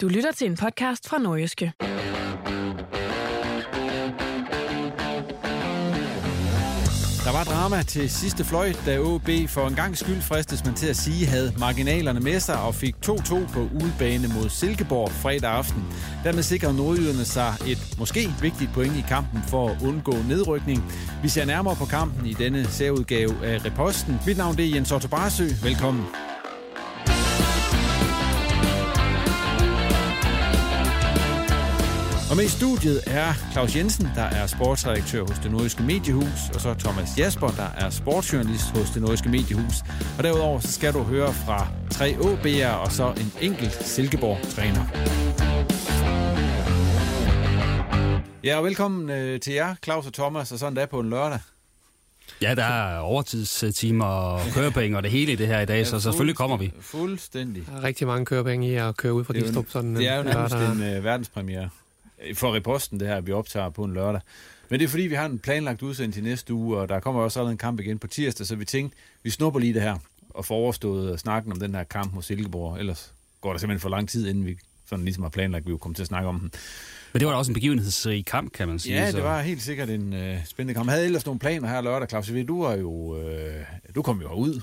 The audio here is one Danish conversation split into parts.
Du lytter til en podcast fra Nordjyske. Der var drama til sidste fløjt, da OB for en gang skyld fristes man til at sige, havde marginalerne med sig og fik 2-2 på udebane mod Silkeborg fredag aften. Dermed sikrer nordjyderne sig et måske vigtigt point i kampen for at undgå nedrykning. Vi ser nærmere på kampen i denne særudgave af Reposten. Mit navn er Jens Otto Barsø. Velkommen. Og med i studiet er Claus Jensen, der er sportsredaktør hos det Nordiske Mediehus, og så Thomas Jasper, der er sportsjournalist hos det Nordiske Mediehus. Og derudover så skal du høre fra tre OB'er og så en enkelt Silkeborg-træner. Ja, og velkommen øh, til jer, Claus og Thomas, og sådan der på en lørdag. Ja, der er overtidstimer og kørepenge og det hele i det her i dag, ja, så selvfølgelig kommer vi. Fuldstændig. Der er rigtig mange kørepenge i at køre ud fra Gistrup. Sådan Det er jo nærmest en øh, verdenspremiere for reposten, det her, vi optager på en lørdag. Men det er fordi, vi har en planlagt udsendelse i næste uge, og der kommer også allerede en kamp igen på tirsdag, så vi tænkte, vi snupper lige det her og får overstået snakken om den her kamp mod Silkeborg. Ellers går der simpelthen for lang tid, inden vi sådan ligesom har planlagt, at vi jo kommer til at snakke om den. Men det var da også en begivenhedsrig kamp, kan man sige. Ja, det var helt sikkert en øh, spændende kamp. Jeg havde ellers nogle planer her lørdag, Claus. Du er jo, øh, du kom jo ud.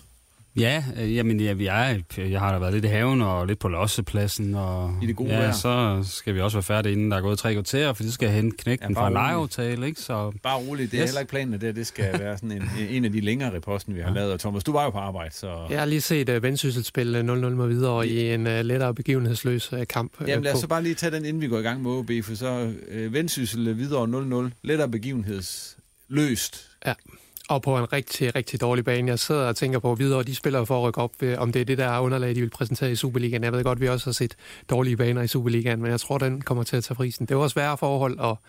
Ja, øh, jamen, ja, vi er, jeg har da været lidt i haven og lidt på lossepladsen. Og, I det gode ja, vejr. så skal vi også være færdige, inden der er gået tre kvarter, for så skal jeg hente knægten Ja, ja, fra lejeaftale, ikke? Så, Bare roligt, det er Yes. heller ikke planen, at det, det skal være sådan en, en af de længere reposten, vi har lavet. Og Thomas, du var jo på arbejde, så... Jeg har lige set uh, Vendsyssel spille 0-0 med videre i en uh, lettere begivenhedsløs uh, kamp. øh, Jamen lad os på- så bare lige tage den, inden vi går i gang med OB, for så øh, vendsyssel videre 0-0, lettere begivenhedsløst. Ja, og på en rigtig, rigtig dårlig bane. Jeg sidder og tænker på, videre de spiller for at rykke op, om det er det der underlag, de vil præsentere i Superligaen. Jeg ved godt, vi også har set dårlige baner i Superligaen, men jeg tror, den kommer til at tage prisen. Det var svære forhold, og,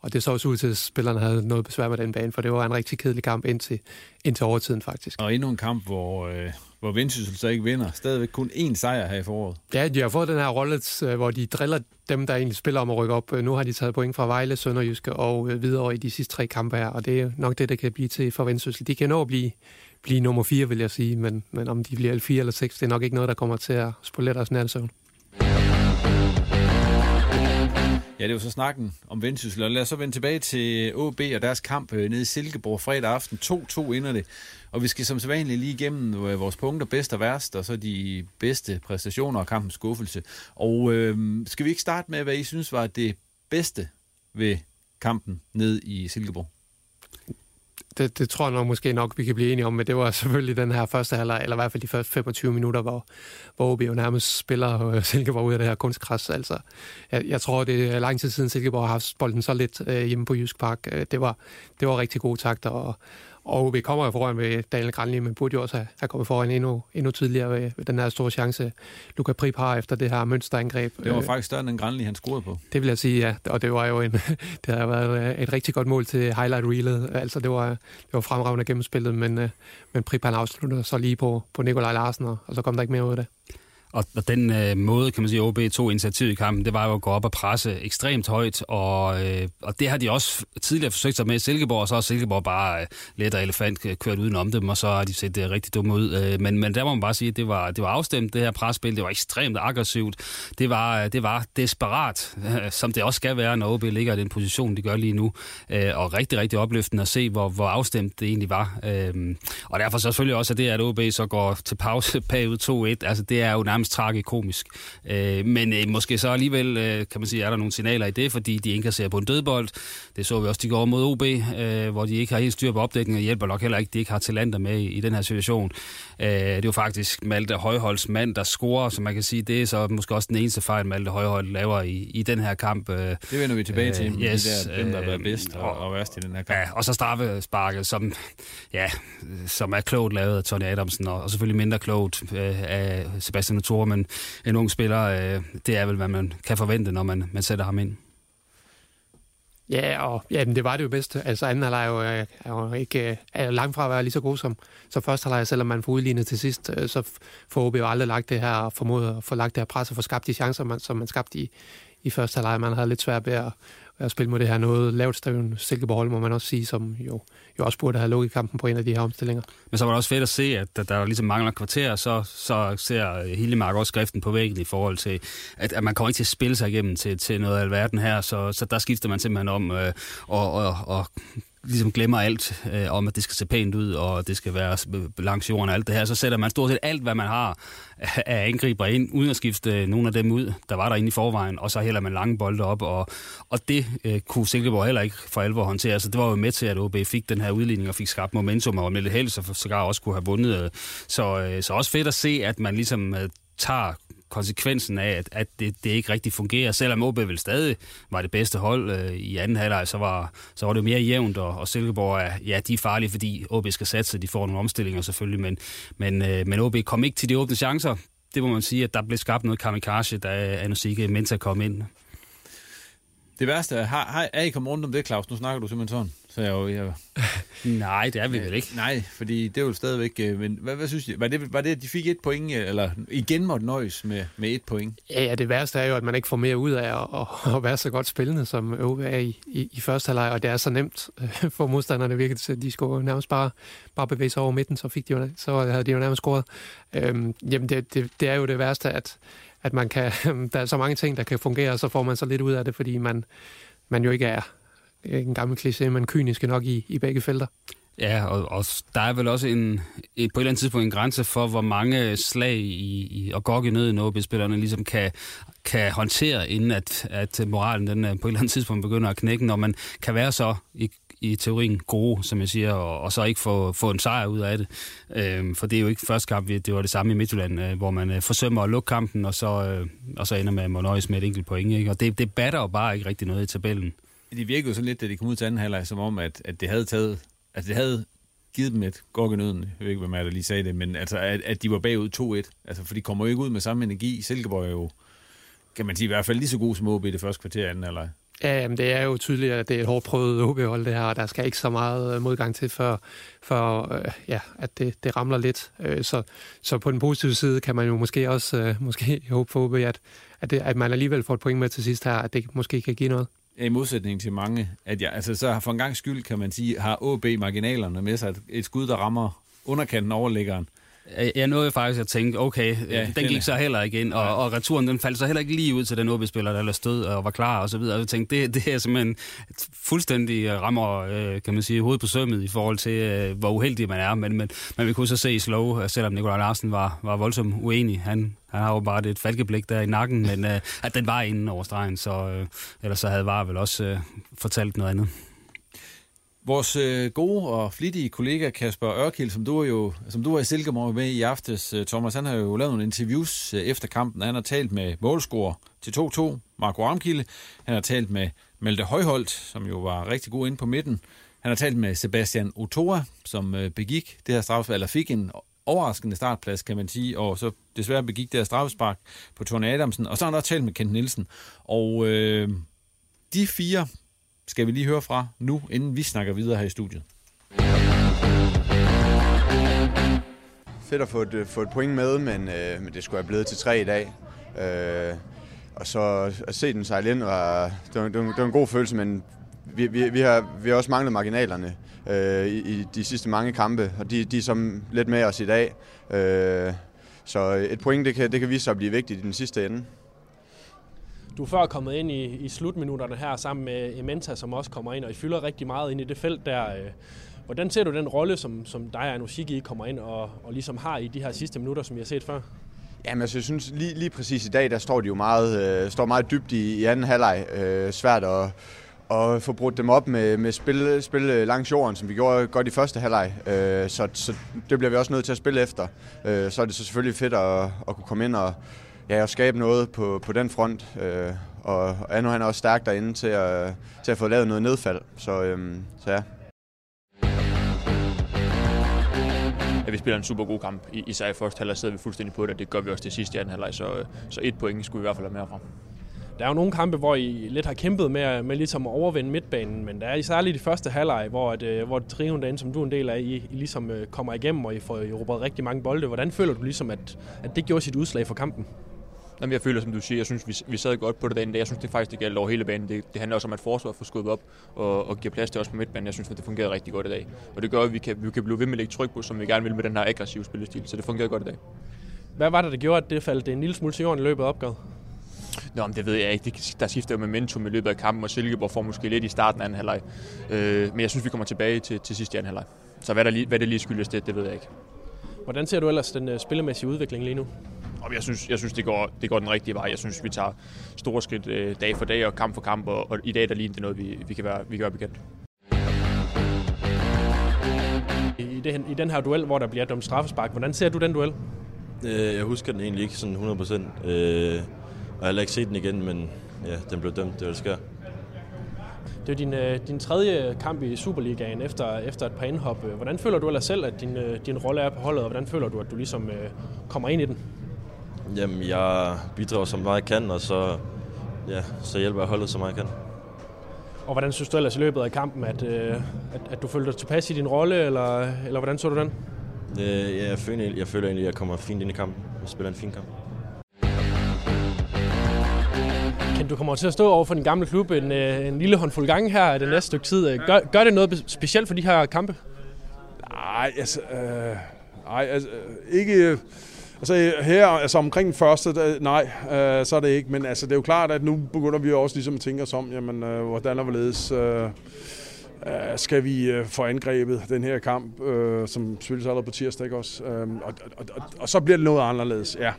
og det så også ud til, at spillerne havde noget besvær med den bane, for det var en rigtig kedelig kamp indtil, indtil overtiden faktisk. Og endnu en kamp, hvor, øh, hvor vendsyssel så ikke vinder. Stadigvæk kun én sejr her i foråret. Ja, de har fået den her rolle, øh, hvor de driller dem, der egentlig spiller om at rykke op. Nu har de taget point fra Vejle, Sønderjyske og øh, videre i de sidste tre kampe her, og det er nok det, der kan blive til for Vendsyssel. De kan nå at blive, blive nummer 4, vil jeg sige, men, men om de bliver 4 eller 6, det er nok ikke noget, der kommer til at spolere deres nattesøvn. Ja, det var så snakken om vendsyssel. Og lad os så vende tilbage til OB og deres kamp øh, nede i Silkeborg fredag aften. 2-2 ender det. Og vi skal som sædvanligt lige igennem øh, vores punkter, bedst og værst, og så de bedste præstationer og kampens skuffelse. Og øh, skal vi ikke starte med, hvad I synes var det bedste ved kampen ned i Silkeborg? Det, det tror jeg nok måske nok, vi kan blive enige om, men det var selvfølgelig den her første halvleg, eller i hvert fald de første 25 minutter, hvor, hvor OB jo nærmest spiller øh, Silkeborg ud af det her kunstgræs. Altså, jeg, jeg tror, det er lang tid siden Silkeborg har haft bolden så lidt øh, hjemme på Jysk Park. Øh, det, var, det var rigtig gode takter, og, og vi kommer jo foran ved Daniel Granli, men burde jo også have, have kommet foran endnu, endnu tidligere ved, ved den her store chance, Luca Prip har efter det her mønsterangreb. Det var faktisk større end Granli, han scorede på. Det vil jeg sige, ja. Og det var jo en, det har været et rigtig godt mål til highlight reelet. Altså, det var, det var fremragende gennemspillet, men, øh, men Prip han afsluttede så lige på, på Nikolaj Larsen, og, og så kom der ikke mere ud af det. Og, og den øh, måde, kan man sige, OB tog initiativ i kampen, det var jo at gå op og presse ekstremt højt, og, øh, og det har de også tidligere forsøgt sig med i Silkeborg, og så har Silkeborg bare øh, let og elefant øh, kørt udenom dem, og så har de set øh, rigtig dumme ud. Øh, men, men der må man bare sige, at det var, det var afstemt, det her presspil, det var ekstremt aggressivt, det var, øh, det var desperat, øh, som det også skal være, når OB ligger i den position, de gør lige nu, øh, og rigtig, rigtig opløftende at se, hvor, hvor afstemt det egentlig var. Øh, og derfor så selvfølgelig også, at det, at OB så går til pause bagud 2-1, altså det er jo nærmest tragikomisk. Øh, men øh, måske så alligevel, øh, kan man sige, er der nogle signaler i det, fordi de indkasserer på en dødbold. Det så vi også, de går mod OB, øh, hvor de ikke har helt styr på opdækningen, og hjælper nok heller ikke, de ikke har talenter med i, i den her situation. Øh, det er jo faktisk Malte Højholds mand, der scorer, så man kan sige, det er så måske også den eneste fejl, Malte Højhold laver i, i den her kamp. Øh, det vender vi tilbage til, øh, yes, de der, har været bedst og, og værst i den her kamp. Ja, og så straffesparket, som, ja, som er klogt lavet af Tony Adamsen, og, og selvfølgelig mindre klogt øh, af Sebastian faktorer, men en ung spiller, øh, det er vel, hvad man kan forvente, når man, man sætter ham ind. Ja, og ja, men det var det jo bedste. Altså anden halvleg er jo, er jo ikke øh, er langt fra at være lige så god som, som første halvleg, selvom man får udlignet til sidst, øh, så får OB jo aldrig lagt det her og formået at få lagt det her pres og få skabt de chancer, man, som man skabte i, i første halvleg. Man havde lidt svært ved at, at spille mod det her noget lavt stævn Silkeborg, må man også sige, som jo, jo også burde have lukket kampen på en af de her omstillinger. Men så var det også fedt at se, at der, der ligesom mangler kvarter, så, så ser Hillemark også skriften på væggen i forhold til, at, at man kommer ikke til at spille sig igennem til, til noget af alverden her, så, så der skifter man simpelthen om øh, og, og, og ligesom glemmer alt øh, om, at det skal se pænt ud, og det skal være langs jorden og alt det her, så sætter man stort set alt, hvad man har af angriber ind, uden at skifte øh, nogle af dem ud, der var der inde i forvejen, og så hælder man lange bolde op, og, og det øh, kunne Silkeborg heller ikke for alvor håndtere, så det var jo med til, at OB fik den her udligning og fik skabt momentum, og med lidt held, så sågar også kunne have vundet. Øh. Så, øh, så også fedt at se, at man ligesom øh, tager konsekvensen af, at, at det, det ikke rigtig fungerer. Selvom OB vel stadig var det bedste hold øh, i anden halvleg, så var, så var det mere jævnt, og, og Silkeborg er, ja, de er farlige, fordi OB skal satse, de får nogle omstillinger selvfølgelig, men, men, øh, men OB kom ikke til de åbne chancer. Det må man sige, at der blev skabt noget kamikaze, da Anusike Menta kom ind. Det værste er, har, har, er I kommet rundt om det, Claus? Nu snakker du simpelthen sådan. Så jeg, jo, jeg... Nej, det er vi vel ikke. Nej, fordi det er jo stadigvæk... Øh, men hvad, hvad synes I? Var det, var det, at de fik et point, eller igen måtte nøjes med, med et point? Ja, ja, det værste er jo, at man ikke får mere ud af at, at, at være så godt spillende, som OB er i, i, i første halvleg, og det er så nemt øh, for modstanderne virkelig, så de skulle nærmest bare, bare bevæge sig over midten, så, fik de jo, så havde de jo nærmest scoret. Øhm, jamen, det, det, det er jo det værste, at, at man kan, der er så mange ting, der kan fungere, og så får man så lidt ud af det, fordi man, man jo ikke er en gammel kliché, men kyniske nok i, i begge felter. Ja, og, og der er vel også en, et, på et eller andet tidspunkt en grænse for, hvor mange slag i, i, og gok i nød, når spillerne ligesom kan, kan håndtere, inden at, at moralen den, øh, på et eller andet tidspunkt begynder at knække, når man kan være så i, i teorien gode, som jeg siger, og, og så ikke få, få en sejr ud af det. Øhm, for det er jo ikke første kamp, det var det samme i Midtjylland, øh, hvor man øh, forsømmer at lukke kampen, og så, øh, og så ender man med at nøjes med et enkelt point. Ikke? Og det, det batter jo bare ikke rigtig noget i tabellen. Det virkede sådan lidt, da de kom ud til anden halvleg, som om, at, at det havde taget, altså det havde givet dem et nøden. Jeg ved ikke, hvem er der lige sagde det, men altså, at, at de var bagud 2-1. Altså, for de kommer jo ikke ud med samme energi. Silkeborg er jo, kan man sige, i hvert fald lige så god som OB i det første kvarter anden eller Ja, jamen det er jo tydeligt, at det er et hårdt prøvet OB-hold, det her, og der skal ikke så meget øh, modgang til, for, for øh, ja, at det, det ramler lidt. Øh, så, så på den positive side kan man jo måske også øh, måske håbe for OB, at, at, det, at man alligevel får et point med til sidst her, at det måske kan give noget i modsætning til mange, at jeg, altså så for en gang skyld, kan man sige, har AB marginalerne med sig et, et skud, der rammer underkanten overliggeren. Jeg nåede faktisk at tænke, okay, ja, den gik så heller ikke ind, og, og returen den faldt så heller ikke lige ud til den OB-spiller, der stod og var klar og så videre. Og jeg tænkte, det, det er simpelthen fuldstændig øh, rammer, øh, kan man sige, hovedet på sømmet i forhold til, øh, hvor uheldig man er. Men, men, men vi kunne så se i slow, selvom Nikolaj Larsen var, var voldsomt uenig. Han, han har jo bare et falkeblik der i nakken, men at den var inden over stregen, så ellers så havde VAR vel også fortalt noget andet. Vores øh, gode og flittige kollega Kasper Ørkild, som du, er jo, som du var i Silkeborg med i aftes, øh, Thomas, han har jo lavet nogle interviews øh, efter kampen. Han har talt med målscorer til 2-2, Marco Armkilde. Han har talt med Malte Højholdt, som jo var rigtig god inde på midten. Han har talt med Sebastian Otoa, som øh, begik det her straf, eller fik en overraskende startplads, kan man sige, og så desværre begik det her straffespark på Tony Adamsen, og så har han også talt med Kent Nielsen. Og øh, de fire skal vi lige høre fra nu, inden vi snakker videre her i studiet. Fedt at få et, øh, få et point med, men, øh, men det skulle have blevet til tre i dag. Øh, og så at se den sejle ind, var, det, var, det, var, det var en god følelse, men vi, vi, vi, har, vi har også manglet marginalerne øh, i, i de sidste mange kampe, og de, de er som lidt med os i dag. Øh, så et point, det kan, det kan vise sig at blive vigtigt i den sidste ende. Du er før kommet ind i, i slutminutterne her sammen med Ementa, som også kommer ind, og I fylder rigtig meget ind i det felt der. Øh. Hvordan ser du den rolle, som, som dig og Anushiki kommer ind og, og ligesom har i de her sidste minutter, som vi har set før? Jamen, altså, jeg synes lige, lige præcis i dag, der står de jo meget, øh, står meget dybt i, i anden halvleg. Øh, svært at, at få brudt dem op med, med spil, spil øh, langs jorden, som vi gjorde godt i første halvleg. Øh, så, så det bliver vi også nødt til at spille efter. Øh, så er det så selvfølgelig fedt at, at kunne komme ind og, ja, og skabe noget på, på den front. Øh, og Anu han er også stærk derinde til at, til at få lavet noget nedfald. Så, øh, så ja, at vi spiller en super god kamp. Især i første halvleg sidder vi fuldstændig på det, og det gør vi også til sidst i anden halvleg, så, så et point skulle vi i hvert fald have mere fra. Der er jo nogle kampe, hvor I lidt har kæmpet med, med ligesom at overvinde midtbanen, men der er særligt de første halvleg, hvor, at, øh, hvor trioen derinde, som du er en del af, I, I ligesom øh, kommer igennem, og I får erobret rigtig mange bolde. Hvordan føler du ligesom, at, at det gjorde sit udslag for kampen? Jamen, jeg føler, som du siger, jeg synes, vi, vi sad godt på det derinde. Jeg synes, det faktisk det galt over hele banen. Det, det handler også om, at forsvaret får skubbet op og, og giver plads til os på midtbanen. Jeg synes, at det fungerede rigtig godt i dag. Og det gør, at vi kan, vi kan blive ved med at lægge tryk på, som vi gerne vil med den her aggressive spillestil. Så det fungerede godt i dag. Hvad var det, der gjorde, at det faldt en lille smule til jorden i løbet af opgavet? Nå, men det ved jeg ikke. Det, der skifter jo momentum i løbet af kampen, og Silkeborg får måske lidt i starten af anden halvleg. Øh, men jeg synes, vi kommer tilbage til, til sidst i anden halvleg. Så hvad, der lige, hvad det lige skyldes det, det ved jeg ikke. Hvordan ser du ellers den uh, spillemæssige udvikling lige nu? Jeg synes, jeg synes det, går, det går den rigtige vej. Jeg synes, vi tager store skridt øh, dag for dag og kamp for kamp, og, og i dag der ligner det noget, vi, vi kan være, vi kan være bekendt. I, det, I den her duel, hvor der bliver dømt straffespark, hvordan ser du den duel? Øh, jeg husker den egentlig ikke sådan 100%, øh, og jeg har heller ikke set den igen, men ja, den blev dømt, det var det sker. Det er din, øh, din tredje kamp i Superligaen efter, efter et par indhop. Hvordan føler du ellers selv, at din, øh, din rolle er på holdet, og hvordan føler du, at du ligesom øh, kommer ind i den? Jamen, jeg bidrager så meget jeg kan, og så, ja, så hjælper jeg holdet så meget jeg kan. Og hvordan synes du ellers i løbet af kampen, at, øh, at, at du følte dig tilpas i din rolle, eller, eller hvordan så du den? Øh, ja, jeg, føler, jeg føler egentlig, at jeg kommer fint ind i kampen og spiller en fin kamp. Kan du kommer til at stå over for din gamle klub en, øh, en lille håndfuld gange her det næste stykke tid. Gør, gør det noget specielt for de her kampe? Nej, altså, øh, nej, altså ikke... Altså her, altså omkring den første, der, nej, øh, så er det ikke. Men altså, det er jo klart, at nu begynder vi også ligesom at tænke os om, jamen, øh, hvordan er hvorledes... Øh, Øh, skal vi øh, få angrebet den her kamp, øh, som spilles allerede på tirsdag, ikke også? Øh, og, og, og, og så bliver det noget anderledes, ja.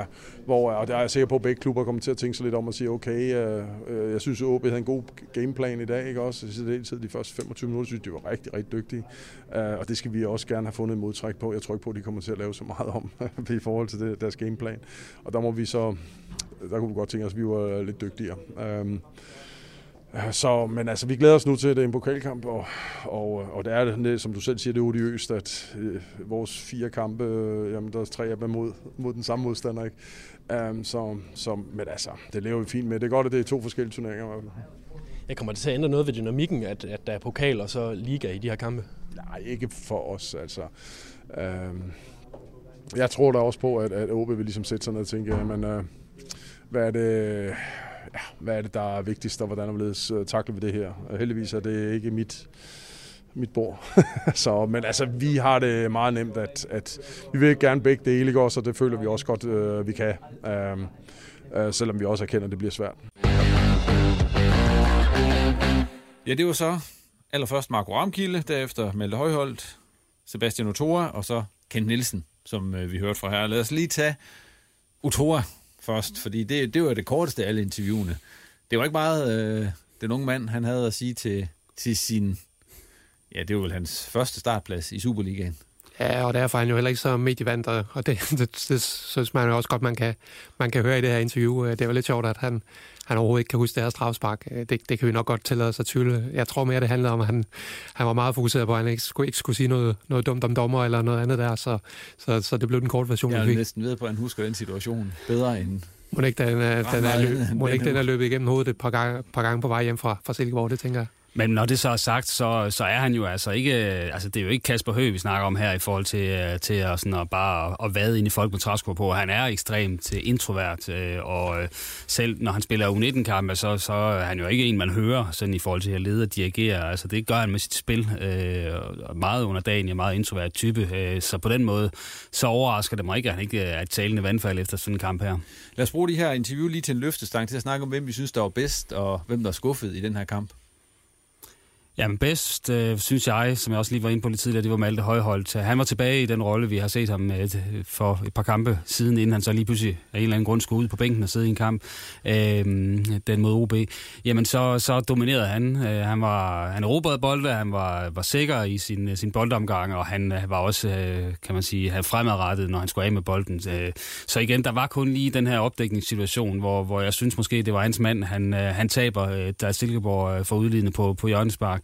Øh, hvor, øh, og der er jeg sikker på, at begge klubber kommer til at tænke sig lidt om og sige, okay, øh, jeg synes, at OB havde en god gameplan i dag, ikke også? I tid, de første 25 minutter, synes de var rigtig, rigtig dygtige. Øh, og det skal vi også gerne have fundet et modtræk på. Jeg tror ikke på, at de kommer til at lave så meget om i forhold til det, deres gameplan. Og der må vi så, der kunne vi godt tænke os, at vi var lidt dygtigere. Øh, så, men altså, vi glæder os nu til, at det er en pokalkamp, og, og, og det er det, som du selv siger, det er odiøst, at øh, vores fire kampe, øh, jamen, der er tre af dem mod, mod den samme modstander, ikke? Um, så, så, men altså, det lever vi fint med. Det er godt, at det er to forskellige turneringer. Jeg kommer det til at ændre noget ved dynamikken, at, at der er pokal og så liga i de her kampe? Nej, ikke for os, altså. Um, jeg tror da også på, at, at OB vil ligesom sætte sig ned og tænke, jamen, uh, hvad er det ja, hvad er det, der er vigtigst, og hvordan vi øh, takler vi det her. Og heldigvis er det ikke mit, mit bord. så, men altså, vi har det meget nemt, at, at vi vil gerne begge dele, ikke også, og det føler vi også godt, øh, vi kan. Øh, øh, selvom vi også erkender, at det bliver svært. Ja, det var så allerførst Marco Ramkilde, derefter Malte Højholdt, Sebastian Otora og så Kent Nielsen, som øh, vi hørte fra her. Lad os lige tage Otora først, fordi det, det var det korteste af alle interviewene. Det var ikke meget, øh, den unge mand, han havde at sige til, til sin, ja, det var vel hans første startplads i Superligaen. Ja, og derfor er han jo heller ikke så medievandt, og det, det, det synes man jo også godt, man kan, man kan høre i det her interview. Øh, det var lidt sjovt, at han, han overhovedet ikke kan huske det her strafspark. Det, det kan vi nok godt tillade sig tvivle. Jeg tror mere, det handler om, at han, han var meget fokuseret på, at han ikke skulle, ikke skulle sige noget, noget dumt om dommer eller noget andet der, så, så, så det blev den korte version. Jeg er næsten ved på, at han husker den situation bedre end må ikke den, er, den, er, løb, må ikke den er løbet igennem hovedet et par gange, par gange på vej hjem fra, fra Silkeborg, det tænker jeg. Men når det så er sagt, så, så er han jo altså ikke... Altså, det er jo ikke Kasper Høgh, vi snakker om her i forhold til, øh, til at, sådan at bare at vade ind i folk med træsko på. Han er ekstremt øh, introvert, øh, og selv når han spiller U19-kampe, så, så er han jo ikke en, man hører sådan i forhold til at lede og dirigere. Altså, det gør han med sit spil. Meget under dagen, er meget introvert type. Så på den måde, så overrasker det mig ikke, at han ikke er et talende vandfald efter sådan en kamp her. Lad os bruge de her interview lige til en løftestang til at snakke om, hvem vi synes, der var bedst, og hvem der er skuffet i den her kamp. Jamen bedst, øh, synes jeg, som jeg også lige var inde på lidt tidligere, det var Malte Højholdt. Han var tilbage i den rolle, vi har set ham et, for et par kampe siden, inden han så lige pludselig af en eller anden grund skulle ud på bænken og sidde i en kamp, øh, den mod OB. Jamen så, så dominerede han. Øh, han var han erobrede bolde, han var, var sikker i sin, øh, sin boldomgang, og han øh, var også, øh, kan man sige, fremadrettet, når han skulle af med bolden. Øh, så igen, der var kun lige den her opdækningssituation, hvor, hvor jeg synes måske, det var hans mand, han, øh, han taber, øh, da Silkeborg øh, får udlignet på, på hjørnespark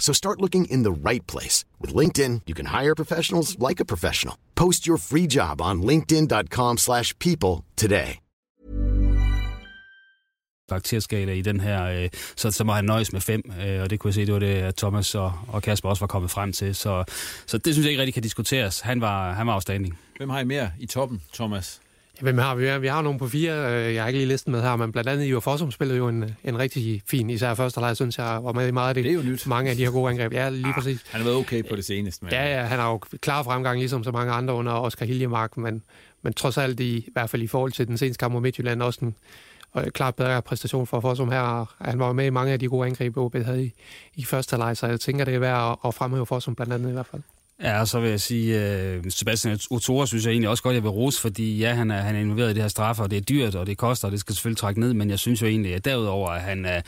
So start looking in the right place. With LinkedIn, you can hire professionals like a professional. Post your free job on linkedin.com slash people today. karakterskala i den her, øh, så, så må han nøjes med fem, øh, og det kunne jeg se, det var det, Thomas og, og Kasper også var kommet frem til. Så, så det synes jeg ikke rigtig kan diskuteres. Han var, han var afstanding. Hvem har I mere i toppen, Thomas? Hvem har vi? Vi har nogle på fire, øh, jeg har ikke lige listen med her, men blandt andet Ivar Fossum spillede jo en, en rigtig fin, især første leg, synes jeg, var med i meget af det. Det er jo nyt. Mange af de her gode angreb. Ja, lige ah, præcis. Han har været okay på det seneste. Men... Ja, ja, han har jo klar fremgang, ligesom så mange andre under Oscar Hiljemark, men, men trods alt, i, i hvert fald i forhold til den seneste kamp mod Midtjylland, også en og klart bedre præstation for Fossum her. Han var med i mange af de gode angreb, OB havde i, i første leg, så jeg tænker, det er værd at, at fremhæve Fossum blandt andet i hvert fald. Ja, så vil jeg sige, øh, Sebastian Otora synes jeg egentlig også godt, jeg vil rose, fordi ja, han er, han er involveret i det her straffe, og det er dyrt, og det koster, og det skal selvfølgelig trække ned, men jeg synes jo egentlig, at derudover, at han er,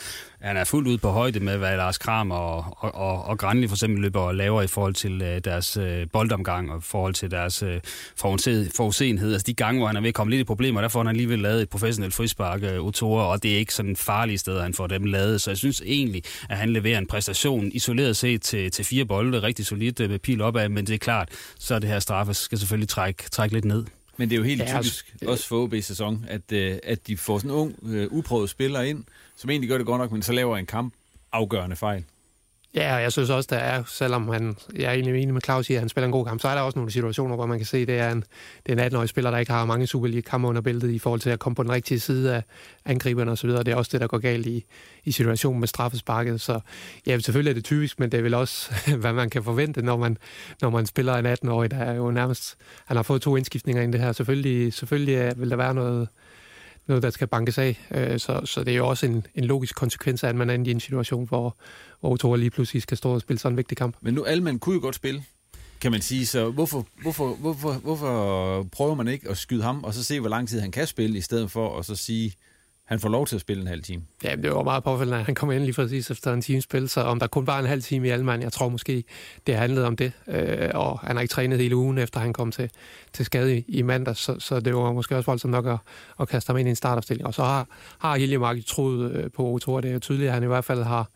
han er fuldt ud på højde med, hvad Lars Kram og, og, og, og Granli for eksempel løber og laver i forhold til uh, deres uh, boldomgang, og i forhold til deres uh, forudsenhed. Altså de gange, hvor han er ved at komme lidt i problemer, der får han alligevel lavet et professionelt frispark, uh, Otora, og det er ikke sådan farlige steder, han får dem lavet, så jeg synes egentlig, at han leverer en præstation isoleret set til, til fire bolde, rigtig solidt med pil opad, men det er klart, så det her straffe skal selvfølgelig trække, trække lidt ned. Men det er jo helt ja, typisk, også for OB-sæson, at, øh, at de får sådan en ung, uh, uprøvet spiller ind, som egentlig gør det godt nok, men så laver en kamp afgørende fejl. Ja, og jeg synes også, der er, selvom han, jeg er egentlig enig med Claus i, at han spiller en god kamp, så er der også nogle situationer, hvor man kan se, at det er en, det er en 18-årig spiller, der ikke har mange Superliga-kampe under bæltet i forhold til at komme på den rigtige side af angriberne osv. Det er også det, der går galt i, i situationen med straffesparket. Så ja, selvfølgelig er det typisk, men det er vel også, hvad man kan forvente, når man, når man spiller en 18-årig, der er jo nærmest... Han har fået to indskiftninger ind det her. Selvfølgelig, selvfølgelig vil der være noget, noget, der skal bankes af. Øh, så, så det er jo også en, en logisk konsekvens af, at man er i en situation, hvor, hvor Tore lige pludselig skal stå og spille sådan en vigtig kamp. Men nu, Alman kunne jo godt spille, kan man sige. Så hvorfor, hvorfor, hvorfor, hvorfor prøver man ikke at skyde ham, og så se, hvor lang tid han kan spille, i stedet for at så sige, han får lov til at spille en halv time. Ja, det var meget påfældende, at han kom ind lige præcis efter en times spil, så om der kun var en halv time i Alman, jeg tror måske, det handlede om det, øh, og han har ikke trænet hele ugen, efter han kom til, til skade i, i mandag, så, så det var måske også voldsomt nok at, at kaste ham ind i en startopstilling. Og så har, har Hilje Mark troet øh, på Otor, det er jo tydeligt, at han i hvert fald har,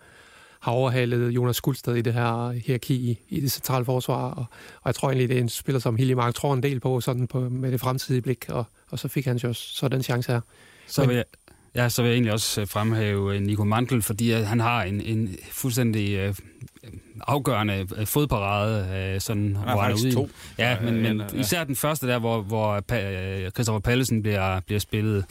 har overhalet Jonas Skuldsted i det her hierarki i, i det centrale forsvar, og, og jeg tror egentlig, det er en spiller, som Hilje Mark tror en del på, sådan på, med det fremtidige blik, og, og så fik han jo så den chance her. Så Men, vil jeg, Ja, så vil jeg egentlig også øh, fremhæve øh, Nico Mantel, fordi øh, han har en, en fuldstændig afgørende øh, fodparade, øh, sådan, har hvor han er ude. to. Ja, men, men Ja, ja. især den første der, hvor, hvor Pa- øh, Christopher Pallesen bliver, bliver spillet,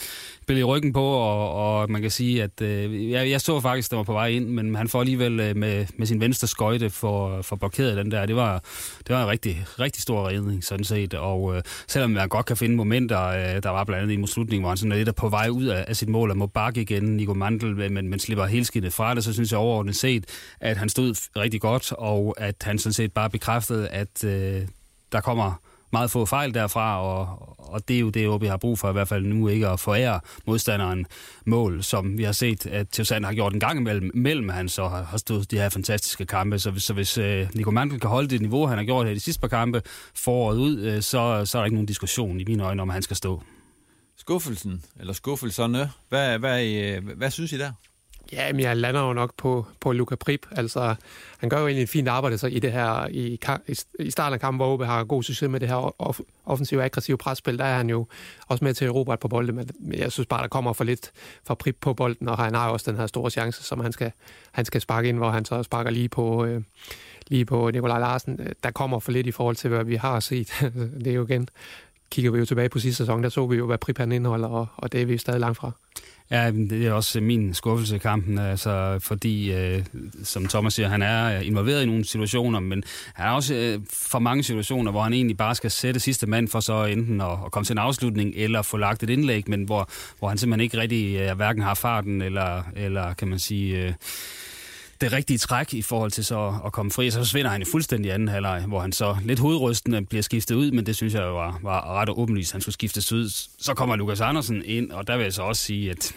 spillet i ryggen på, og, og man kan sige, at øh, jeg, jeg så faktisk, der var på vej ind, men han får alligevel øh, med, med sin venstre skøjte for, for blokeret den der. Det var, det var en rigtig, rigtig stor redning, sådan set, og øh, selvom man godt kan finde momenter, øh, der var blandt andet i mod slutningen, hvor han sådan er lidt på vej ud af, af sit mål og må bakke igen, Nico Mandel, men, men slipper helskindet fra det, så synes jeg overordnet set, at han stod rigtig godt, og at han sådan set bare bekræftede, at øh, der kommer meget få fejl derfra, og, og det er jo det, OB har brug for i hvert fald nu, ikke at forære modstanderen mål, som vi har set, at Tjevsand har gjort en gang imellem, mellem han så har, har stået de her fantastiske kampe. Så så hvis øh, Nico Mandel kan holde det niveau, han har gjort her i de sidste par kampe, foråret ud, øh, så, så er der ikke nogen diskussion i mine øjne, om han skal stå. Skuffelsen, eller skuffelserne, hvad, hvad, hvad, hvad synes I der? Ja, men jeg lander jo nok på, på Luca Prip. Altså, han gør jo egentlig et fint arbejde så i det her, i, i- i starten af kampen, hvor OB har god succes med det her off- offensive, aggressive presspil, der er han jo også med til Robert på bolden, men jeg synes bare, der kommer for lidt fra Prip på bolden, og han har jo også den her store chance, som han skal, han skal sparke ind, hvor han så sparker lige på, øh, lige på Nikolaj Larsen. Øh, der kommer for lidt i forhold til, hvad vi har set. det er jo igen, kigger vi jo tilbage på sidste sæson, der så vi jo, hvad Prip han indeholder, og, og det er vi stadig langt fra. Ja, det er også min skuffelse i kampen, altså, fordi, øh, som Thomas siger, han er øh, involveret i nogle situationer, men han er også øh, for mange situationer, hvor han egentlig bare skal sætte sidste mand for så enten at, at komme til en afslutning, eller få lagt et indlæg, men hvor, hvor han simpelthen ikke rigtig øh, hverken har farten, eller, eller kan man sige... Øh, det rigtige træk i forhold til så at komme fri. Så forsvinder han i fuldstændig anden halvleg, hvor han så lidt hovedrystende bliver skiftet ud, men det synes jeg var, var ret åbenlyst, han skulle skiftes ud. Så kommer Lukas Andersen ind, og der vil jeg så også sige, at,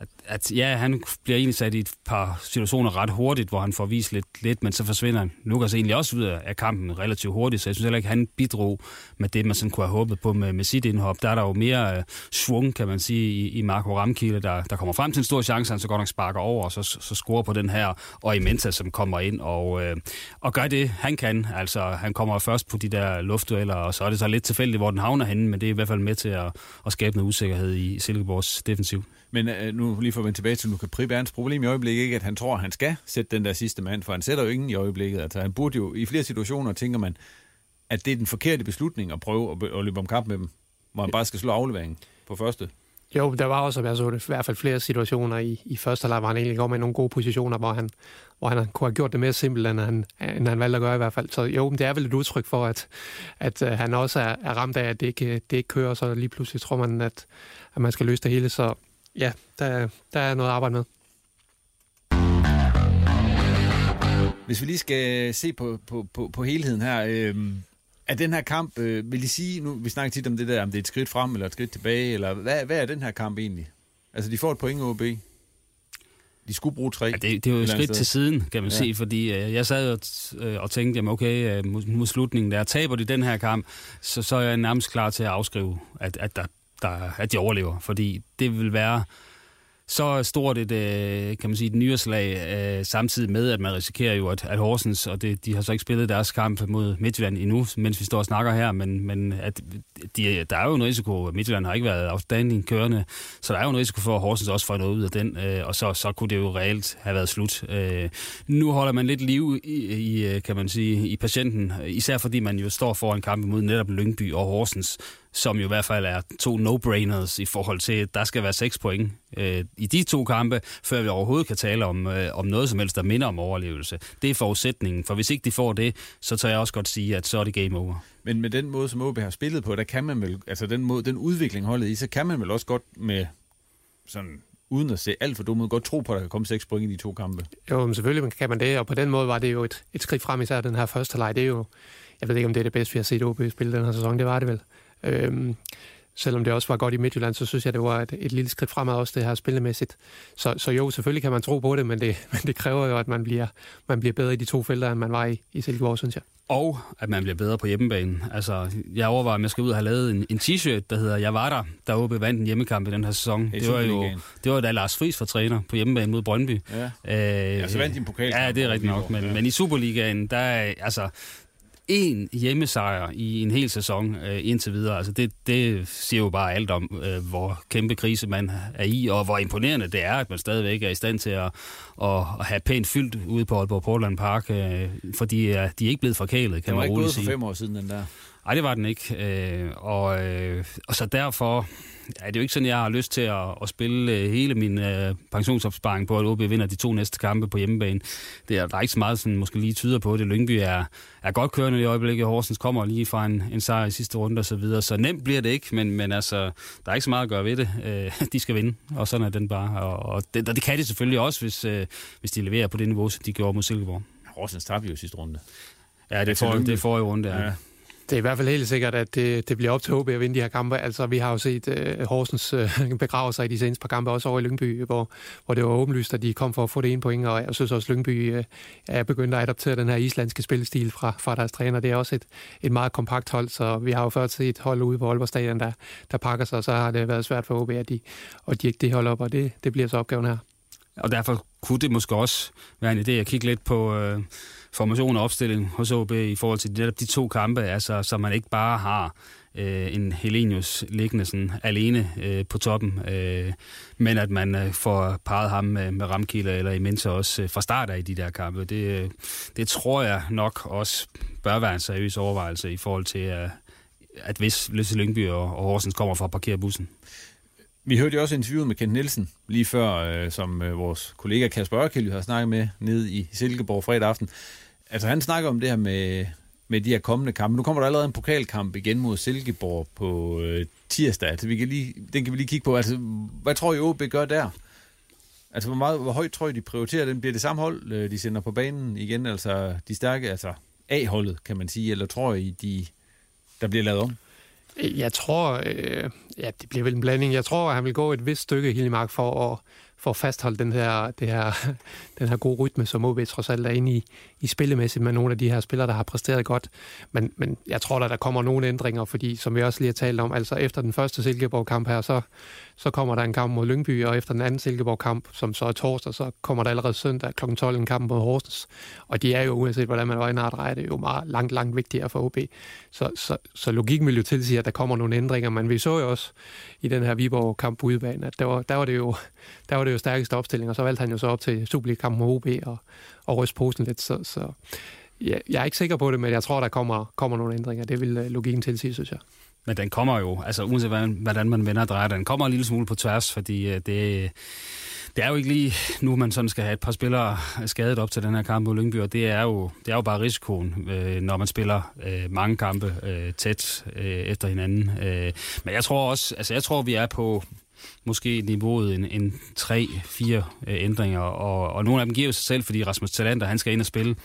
at, at ja, han bliver egentlig sat i et par situationer ret hurtigt, hvor han får vist lidt, lidt men så forsvinder Lukas egentlig også ud af, kampen relativt hurtigt, så jeg synes heller ikke, han bidrog med det, man sådan kunne have håbet på med, med sit indhop. Der er der jo mere øh, svung, kan man sige, i, i Marco Ramkilde, der, der kommer frem til en stor chance, han så godt nok sparker over, og så, så scorer på den her, og Imenta, som kommer ind og, øh, og gør det, han kan. Altså, han kommer først på de der luftdueller, og så er det så lidt tilfældigt, hvor den havner henne, men det er i hvert fald med til at, at skabe noget usikkerhed i Silkeborgs defensiv. Men øh, nu lige for at vende tilbage til er hans problem i øjeblikket ikke, at han tror, at han skal sætte den der sidste mand, for han sætter jo ingen i øjeblikket. Altså, han burde jo, i flere situationer tænker man, at det er den forkerte beslutning at prøve at, at løbe om kamp med dem, hvor han bare skal slå afleveringen på første. Jo, der var også, jeg så det, i hvert fald flere situationer i, i første halvleg, hvor han egentlig går med nogle gode positioner, hvor han, hvor han kunne have gjort det mere simpelt, end han, end han valgte at gøre i hvert fald. Så jo, men det er vel et udtryk for, at, at uh, han også er, er ramt af, at det ikke, det ikke kører, så lige pludselig tror man, at, at man skal løse det hele. Så ja, der, der er noget at arbejde med. Hvis vi lige skal se på, på, på, på helheden her, øh, er den her kamp, øh, vil I sige, nu vi snakker tit om det der, om det er et skridt frem eller et skridt tilbage, eller hvad, hvad er den her kamp egentlig? Altså, de får et point OB. De skulle bruge tre. Ja, det, det er jo et skridt til siden, kan man Ja. sige, fordi øh, jeg sad og, t- øh, og tænkte, jamen okay, øh, mod, mod slutningen der, taber de den her kamp, så, så er jeg nærmest klar til at afskrive, at, at, der, der, at de overlever, fordi det vil være så stort et, øh, kan man sige, et nyerslag, øh, samtidig med, at man risikerer jo, at, at Horsens, og det, de har så ikke spillet deres kamp mod Midtjylland endnu, mens vi står og snakker her, men, men at de, der er jo en risiko, Midtjylland har ikke været afstanding kørende, så der er jo en risiko for, at Horsens også får noget ud af den, øh, og så, så kunne det jo reelt have været slut. Nu holder man lidt liv i, i, kan man sige, i patienten, især fordi man jo står foran kampen mod netop Lyngby og Horsens, som jo i hvert fald er to no-brainers i forhold til, at der skal være seks point øh, i de to kampe, før vi overhovedet kan tale om, øh, om noget som helst, der minder om overlevelse. Det er forudsætningen, for hvis ikke de får det, så tør jeg også godt sige, at så er det game over. Men med den måde, som OB har spillet på, der kan man vel, altså den, måde, den udvikling holdet i, så kan man vel også godt med sådan uden at se alt for dumt ud, godt tro på, at der kan komme seks point i de to kampe. Jo, men selvfølgelig kan man det, og på den måde var det jo et, et skridt frem, især den her første leg. Det er jo, jeg ved ikke, om det er det bedste, vi har set OB spille den her sæson, det var det vel. Øhm, selvom det også var godt i Midtjylland, så synes jeg, det var et, et lille skridt fremad også, det her spillemæssigt. Så, så jo, selvfølgelig kan man tro på det, men det, men det kræver jo, at man bliver, man bliver bedre i de to felter, end man var i, i Silkeborg, synes jeg. Og at man bliver bedre på hjemmebanen. Altså, jeg overvejer, om jeg skal ud og have lavet en, en t-shirt, der hedder Jeg var der, der OB vandt en hjemmekamp i den her sæson. Det var jo det var da Lars Friis var træner på hjemmebane mod Brøndby. Ja. Øh, Ja, så vandt de en pokalkamp Ja, det er rigtigt nok. Men, ja. men i Superligaen, der er, altså, én hjemmesejr i en hel sæson øh, indtil videre. Altså det, det siger jo bare alt om, øh, hvor kæmpe krise man er i, og hvor imponerende det er, at man stadigvæk er i stand til at, at, have pænt fyldt ude på Aalborg Portland Park, øh, fordi øh, de er ikke blevet forkælet, kan man roligt sige. Det var ikke gået for fem år siden, den der. Nej, det var den ikke. Øh, og, øh, og så derfor det er jo ikke sådan, jeg har lyst til at, at spille øh, hele min øh, pensionsopsparing på, at OB vinder de to næste kampe på hjemmebane. Det er, der er ikke så meget, som måske lige tyder på det. Lyngby er, er godt kørende i øjeblikket. Horsens kommer lige fra en, en sejr i sidste runde og så videre. Så nemt bliver det ikke, men, men altså, der er ikke så meget at gøre ved det. Øh, de skal vinde, og sådan er den bare. Og, og, det, og det kan de selvfølgelig også, hvis, øh, hvis de leverer på det niveau, som de gjorde mod Silkeborg. Horsens tabte jo sidste runde. Ja, det, for, det er forrige runde, ja. ja. Det er i hvert fald helt sikkert, at det, det bliver op til HB at vinde de her kampe. Altså, vi har jo set uh, Horsens uh, begrave sig i de seneste par kampe, også over i Lyngby, hvor, hvor det var åbenlyst, at de kom for at få det ene point, og jeg synes også, at Lyngby uh, er begyndt at adoptere den her islandske spilstil fra, fra deres træner. Det er også et, et meget kompakt hold, så vi har jo før set hold ude på Aalborg Stadion, der, der pakker sig, og så har det været svært for HB, at de, og de ikke det hold op, og det, det bliver så opgaven her. Og derfor kunne det måske også være en idé at kigge lidt på... Øh formation og opstilling hos OB i forhold til netop de to kampe, altså, så man ikke bare har øh, en Helenius liggende sådan alene øh, på toppen, øh, men at man øh, får parret ham med, med Ramkilde eller Imenta også øh, fra start af i de der kampe. Det, øh, det tror jeg nok også bør være en seriøs overvejelse i forhold til, øh, at hvis Løsse Lyngby og, og Horsens kommer for at parkere bussen. Vi hørte jo også interviewet med Kent Nielsen lige før, øh, som øh, vores kollega Kasper Ørkild har snakket med ned i Silkeborg fredag aften. Altså han snakker om det her med, med de her kommende kampe. Nu kommer der allerede en pokalkamp igen mod Silkeborg på øh, tirsdag. Altså, vi kan lige, den kan vi lige kigge på. Altså, hvad tror I OB gør der? Altså, hvor, meget, hvor højt tror I, de prioriterer den? Bliver det samme hold, øh, de sender på banen igen? Altså, de stærke, altså A-holdet, kan man sige. Eller tror I, de, der bliver lavet om? Jeg tror, øh, ja, det bliver vel en blanding. Jeg tror, at han vil gå et vist stykke, Hillemark, for at for at fastholde den her, det her, den her gode rytme, som OB trods alt er inde i, i spillemæssigt med nogle af de her spillere, der har præsteret godt. Men, men jeg tror da, der kommer nogle ændringer, fordi som vi også lige har talt om, altså efter den første Silkeborg-kamp her, så, så kommer der en kamp mod Lyngby, og efter den anden Silkeborg-kamp, som så er torsdag, så kommer der allerede søndag kl. 12 en kamp mod Horsens. Og de er jo, uanset hvordan man øjner drejer, det er jo meget langt, langt vigtigere for OB. Så, så, så logikken vil jo tilsige, at der kommer nogle ændringer, men vi så jo også i den her Viborg-kamp på udebane, at der var, der var det jo der var det jo stærkeste opstilling, og så valgte han jo så op til Superliga-kampen mod OB og, og ryste posen lidt, så, så ja, jeg er ikke sikker på det, men jeg tror, der kommer, kommer nogle ændringer. Det vil øh, logikken tilsige, synes jeg. Men den kommer jo, altså uanset hvordan man vender og drejer, den kommer en lille smule på tværs, fordi øh, det, det er jo ikke lige nu, man sådan skal have et par spillere skadet op til den her kamp mod Lyngby, og det er jo, det er jo bare risikoen, øh, når man spiller øh, mange kampe øh, tæt øh, efter hinanden. Øh, men jeg tror også, altså jeg tror, vi er på måske niveauet en, en 3-4 øh, ændringer, og, og nogle af dem giver jo sig selv, fordi Rasmus Talander, han skal ind og spille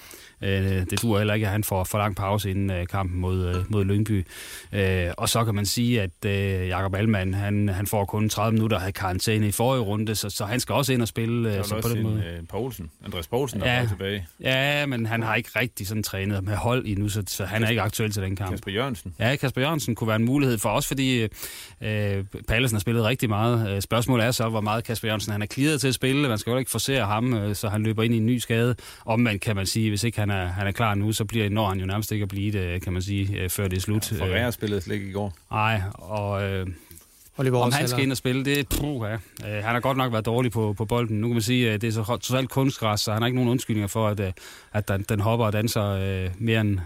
Øh, det duer heller ikke, at han får for lang pause inden øh, kampen mod, øh, mod Lyngby. Øh, og så kan man sige, at øh, Jakob Alman, han, han får kun 30 minutter af karantæne i forrige runde, så, så han skal også ind og spille. Øh, så på den måde. Øh, Poulsen, Andreas Poulsen, der ja, er tilbage. Ja, men han har ikke rigtig sådan trænet med hold endnu, så, så han er ikke aktuel til den kamp. Kasper Jørgensen. Ja, Kasper Jørgensen kunne være en mulighed for os, fordi øh, Pallesen har spillet rigtig meget. Øh, spørgsmålet er så, hvor meget Kasper Jørgensen han er clearet til at spille. Man skal jo ikke forsere ham, øh, så han løber ind i en ny skade. Omvendt kan man sige, hvis ikke han er, han er klar nu, så bliver, når han jo nærmest ikke at blive det, kan man sige, øh, før det er slut. Ja, Ferreira spillede slet ikke i går. Nej, og... Øh, Oliver om han skal ind og spille, det puh, ja. han har godt nok været dårlig på, på bolden. Nu kan man sige, at det er så totalt kunstgræs, så han har ikke nogen undskyldninger for, at, øh, at den, den hopper og danser øh, mere end,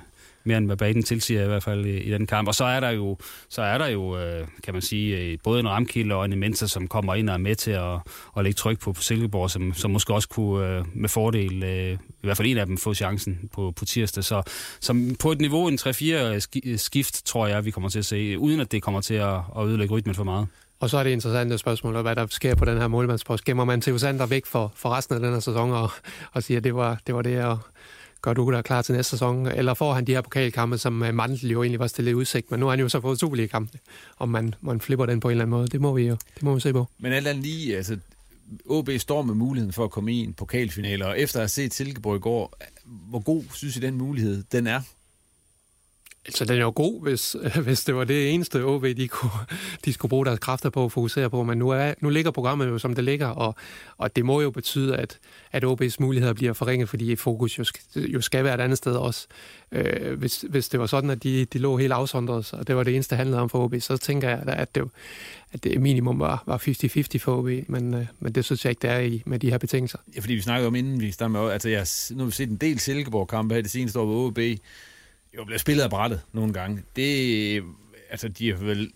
mere end hvad Baden tilsiger i hvert fald i, i den kamp. Og så er der jo, så er der jo øh, kan man sige, øh, både en ramkilde og en Mensa, som kommer ind og er med til at, at lægge tryk på, på Silkeborg, som, som måske også kunne øh, med fordel, øh, i hvert fald en af dem, få chancen på, på tirsdag. Så som på et niveau, en 3-4 skift, tror jeg, vi kommer til at se, uden at det kommer til at, at ødelægge rytmen for meget. Og så er det interessante spørgsmål, hvad der sker på den her målmandspost. Gemmer man Theo Sander væk for, for resten af den her sæson og, og siger, at det var det, var det og gør du dig klar til næste sæson, eller får han de her pokalkampe, som øh, Mandel jo egentlig var stillet i udsigt, men nu har han jo så fået Superliga-kampe, om man, man flipper den på en eller anden måde, det må vi jo det må vi se på. Men alt andet lige, altså, OB står med muligheden for at komme i en pokalfinale, og efter at have set Silkeborg i går, hvor god synes I den mulighed den er? Altså, den er jo god, hvis, hvis det var det eneste OB, de, kunne, de skulle bruge deres kræfter på at fokusere på. Men nu, er, nu ligger programmet jo, som det ligger, og, og det må jo betyde, at, at OB's muligheder bliver forringet, fordi fokus jo, jo skal være et andet sted også. Øh, hvis, hvis det var sådan, at de, de lå helt afsondret, og det var det eneste, handlede om for OB, så tænker jeg, at det, at det minimum var, var 50-50 for OB, men, øh, men det synes jeg ikke, det er i, med de her betingelser. Ja, fordi vi snakkede om, inden vi startede med, altså jeg, nu har vi set en del Silkeborg-kampe her det seneste år, ved OB jo bliver spillet af brættet nogle gange. Det, altså de har vel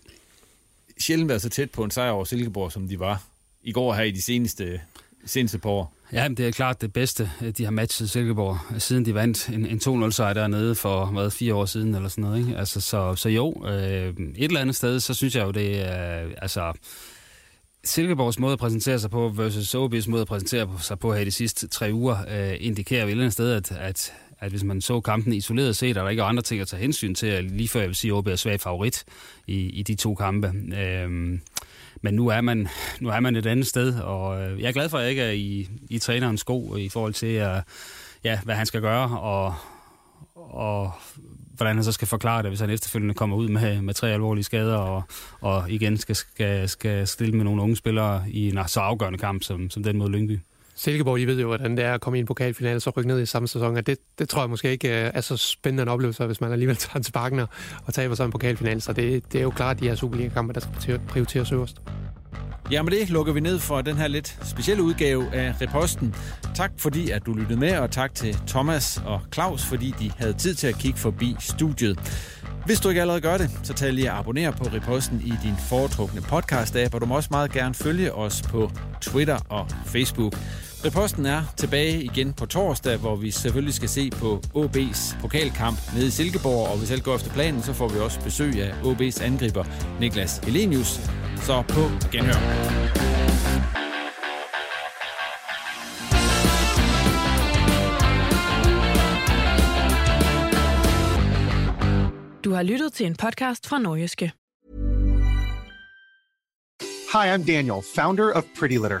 sjældent været så tæt på en sejr over Silkeborg, som de var i går her i de seneste, seneste par år. Ja, det er klart det bedste, de har matchet Silkeborg, siden de vandt en, en 2-0-sejr dernede for hvad, fire år siden eller sådan noget. Ikke? Altså, så, så jo, øh, et eller andet sted, så synes jeg jo, det er... Øh, altså, Silkeborgs måde at præsentere sig på versus OB's måde at præsentere sig på her i de sidste tre uger, øh, indikerer jo et eller andet sted, at, at, at hvis man så kampen isoleret set, og der ikke andre ting at tage hensyn til, lige før jeg vil sige, at OB er svag favorit i, i de to kampe. Øh, men nu er man, nu er man et andet sted, og øh, jeg er glad for, at jeg ikke er i, i trænerens sko i forhold til, uh, ja, hvad han skal gøre, og, og hvordan han så skal forklare det, hvis han efterfølgende kommer ud med, med tre alvorlige skader, og, og igen skal, skal, skal stille med nogle unge spillere i en så afgørende kamp, som, som den mod Lyngby. Silkeborg, I ved jo, hvordan det er at komme i en pokalfinale og så rykke ned i samme sæson, og det, det tror jeg måske ikke øh, er så spændende en oplevelse, hvis man alligevel tager til bakken og, og taber så en pokalfinale, så det, det er jo klart, at de her Superliga-kampe, der skal prioriteres øverst. Ja, med det lukker vi ned for den her lidt specielle udgave af Reposten. Tak fordi, at du lyttede med, og tak til Thomas og Claus, fordi de havde tid til at kigge forbi studiet. Hvis du ikke allerede gør det, så tag lige at abonnere på Reposten i din foretrukne podcast-app, og du må også meget gerne følge os på Twitter og Facebook. Reposten er tilbage igen på torsdag, hvor vi selvfølgelig skal se på OB's pokalkamp nede i Silkeborg, og hvis alt går efter planen, så får vi også besøg af OB's angriber Niklas Helenius. Så på genhør. Du har lyttet til en podcast fra Nordjyske. Hi, I'm Daniel, founder of Pretty Litter.